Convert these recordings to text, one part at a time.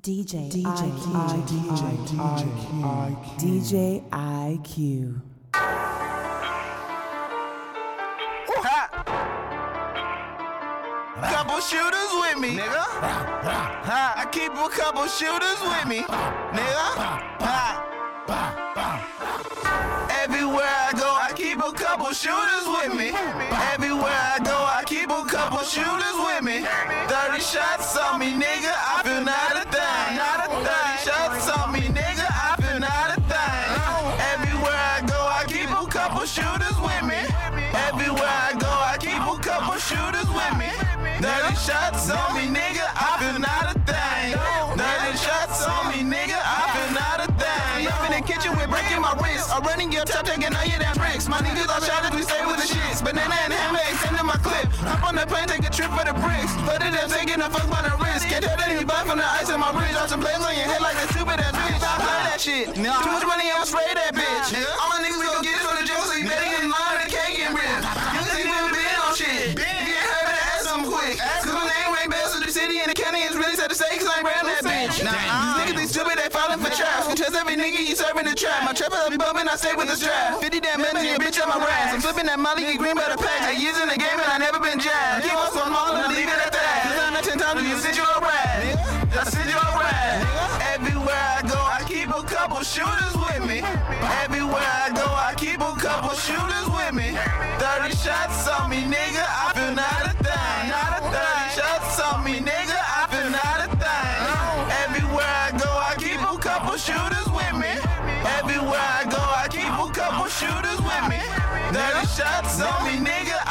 DJ, DJ, Eyeq, DJ, DJ, Eyeq. Couple shooters with me, nigga. I keep a couple shooters with me, nigga. Everywhere I go, I keep a couple shooters with me. Everywhere I go, I keep a couple shooters with me. 30 shots on me, nigga. Shots on me, nigga. I feel not a thing. 30 shots on me, nigga. I feel not a thing. Up in the kitchen with breaking my wrist. I'm running your top, taking all your damn bricks. My niggas all shotters, we stay with the shits. Banana and handbags, sending my clip. Hop on the plane, take a trip for the bricks. But it them taking a fuck by the wrist. Can't tell that he buy from the ice in my bridge. Drop some planes on your head like that stupid ass bitch. I play that shit. Too much money, I'ma spray that bitch. All my niggas gon' get it is really sad to say, I ain't ran that bitch. Nah, these niggas they stupid, they falling for traps. Can trust every nigga you serving the trap. My trap I be bumping, I stay with the strap. 50 damn minutes, your bitch on my raps. I'm flipping that molly, get green by the pack. Eight years in the game and I never been jabbed. Keep on some all and leave it at that. Cause I'm not 10 times, you send you a rat. I send you a shooters with me. 30 shots on me, nigga.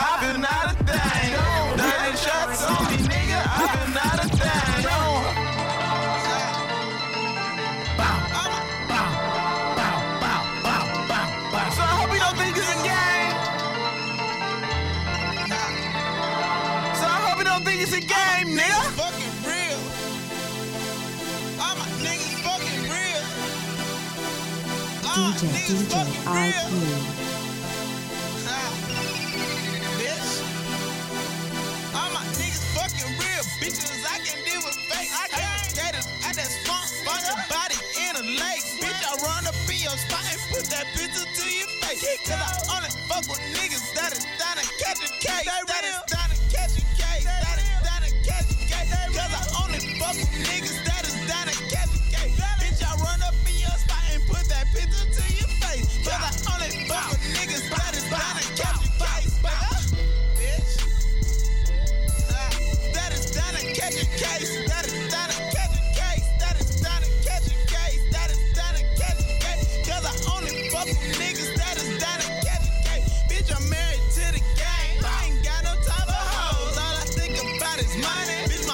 To niggas fuckin' real bitches I can deal with fake. I can't get it at that spontane body in a lake. Bitch, I run the fields, fine put that bitch into your face. Cause I only fuck with niggas that is down to catch a case. That is down to catch a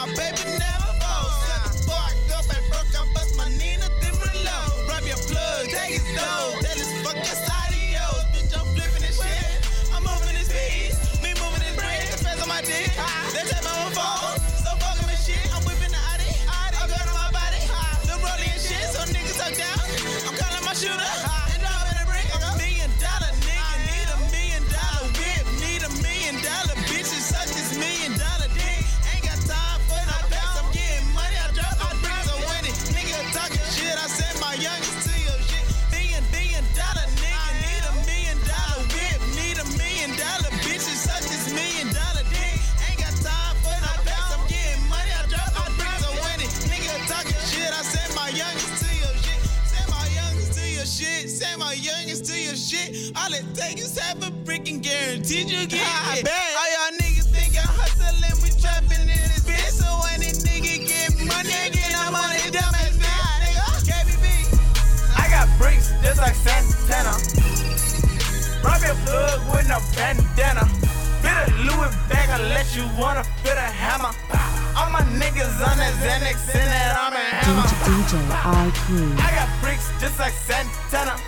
my baby shit. All it takes is half a brick and guaranteed you get it. All y'all niggas think I'm hustling, we trapping in this bitch. So when it nigga get money, get no money, dumb ass bitch. Nigga, KBB. I got bricks just like Santana. Rob your plug with no bandana. Fit a Louis bag unless you wanna fit a hammer. All my niggas on that Xanax and that arm and hammer. DJ, DJ, Eyeq. I got bricks just like Santana.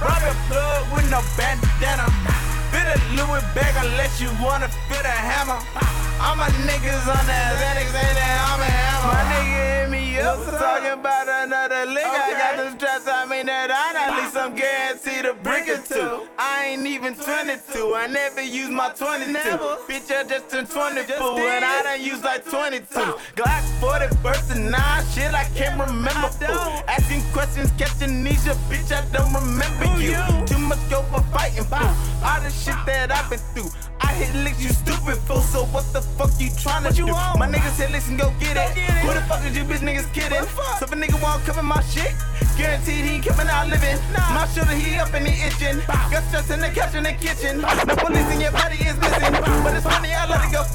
Rob your plug with no bandana. Fit a Louis bag unless you wanna fit a hammer. All my niggas on that Least I'm guaranteed a brick or two. I ain't even 22, I never use my 22. Bitch, I just turned 24, and I done use like 22. Glock 40 versus 9 Shit, I can't remember. Fool. Asking questions, catching amnesia, bitch, I don't remember you. Too much go for fighting, fool. All the shit that I've been through. I hit licks, you stupid fool. So what the fuck you tryna do? My niggas hit licks and go get it. Who the fuck is you bitch niggas kidding? So if a nigga won't cover my shit, guaranteed he coming out living. My shoulder he up in the itching. Got stress in the couch in the kitchen. No police in your body is missing. But it's funny, I let it go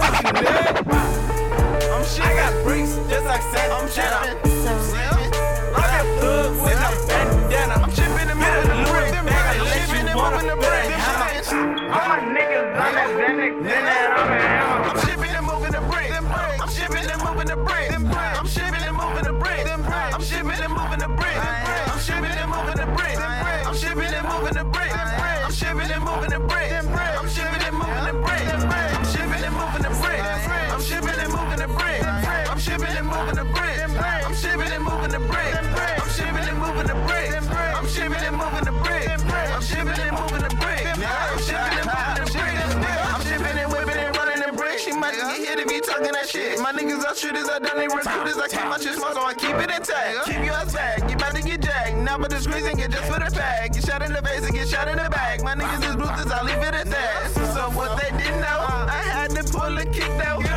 might get hit if you talking that shit. My niggas are shooters, I done they recruiters. I keep my shit small, so I keep it intact. Keep you attack. You about to get jacked. Now for the squeeze and get just for the pack. Get shot in the face and get shot in the back. My niggas is ruthless, I leave it at that. So what they didn't know, I had to pull a kick though.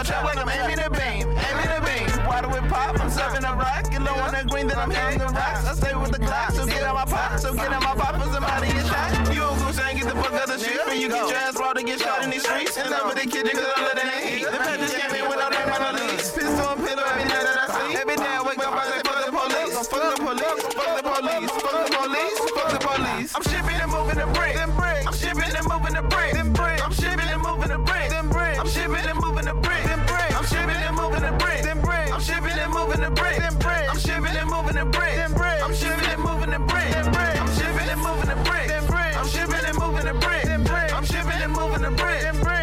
Your trap like I'm aiming the beam. Aiming the beam. Water with pop, I'm serving a rock. Get low on the green, then I'm hitting the rocks. I stay with the clock, so get out my pop. So get out my pop for somebody get shot. You a goose ain't get the fuck out the shit. For you get your ass raw to get shot in these streets. And I'm in the kitchen cause I'm letting it heat. The patches came in without them on the lease. Pistol and pillow every night that I sleep. Every day I wake up, I say fuck the police. Fuck the police, fuck the police, fuck the police, fuck the police. I'm shipping and moving the brick. I'm shipping and moving the brick. I'm shipping and moving the brick. I'm shipping and moving the brick.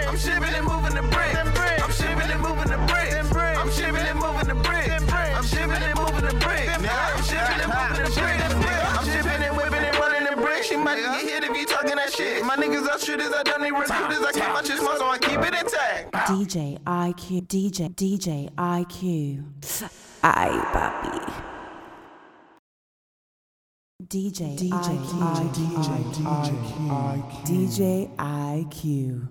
I'm shipping and moving the brick. I'm shipping and moving the brick. I'm shipping and moving the brick. I'm shipping and moving the brick. I'm shipping and moving the brick. I'm shipping and whipping and running the brick. She might get hit if you talking that shit. My niggas are shooters, I don't need recruiters. I keep my shit small, so I keep it intact. DJ Eyeq, DJ, DJ Eyeq. Ay, papi. DJ, DJ Eyeq, DJ Eyeq.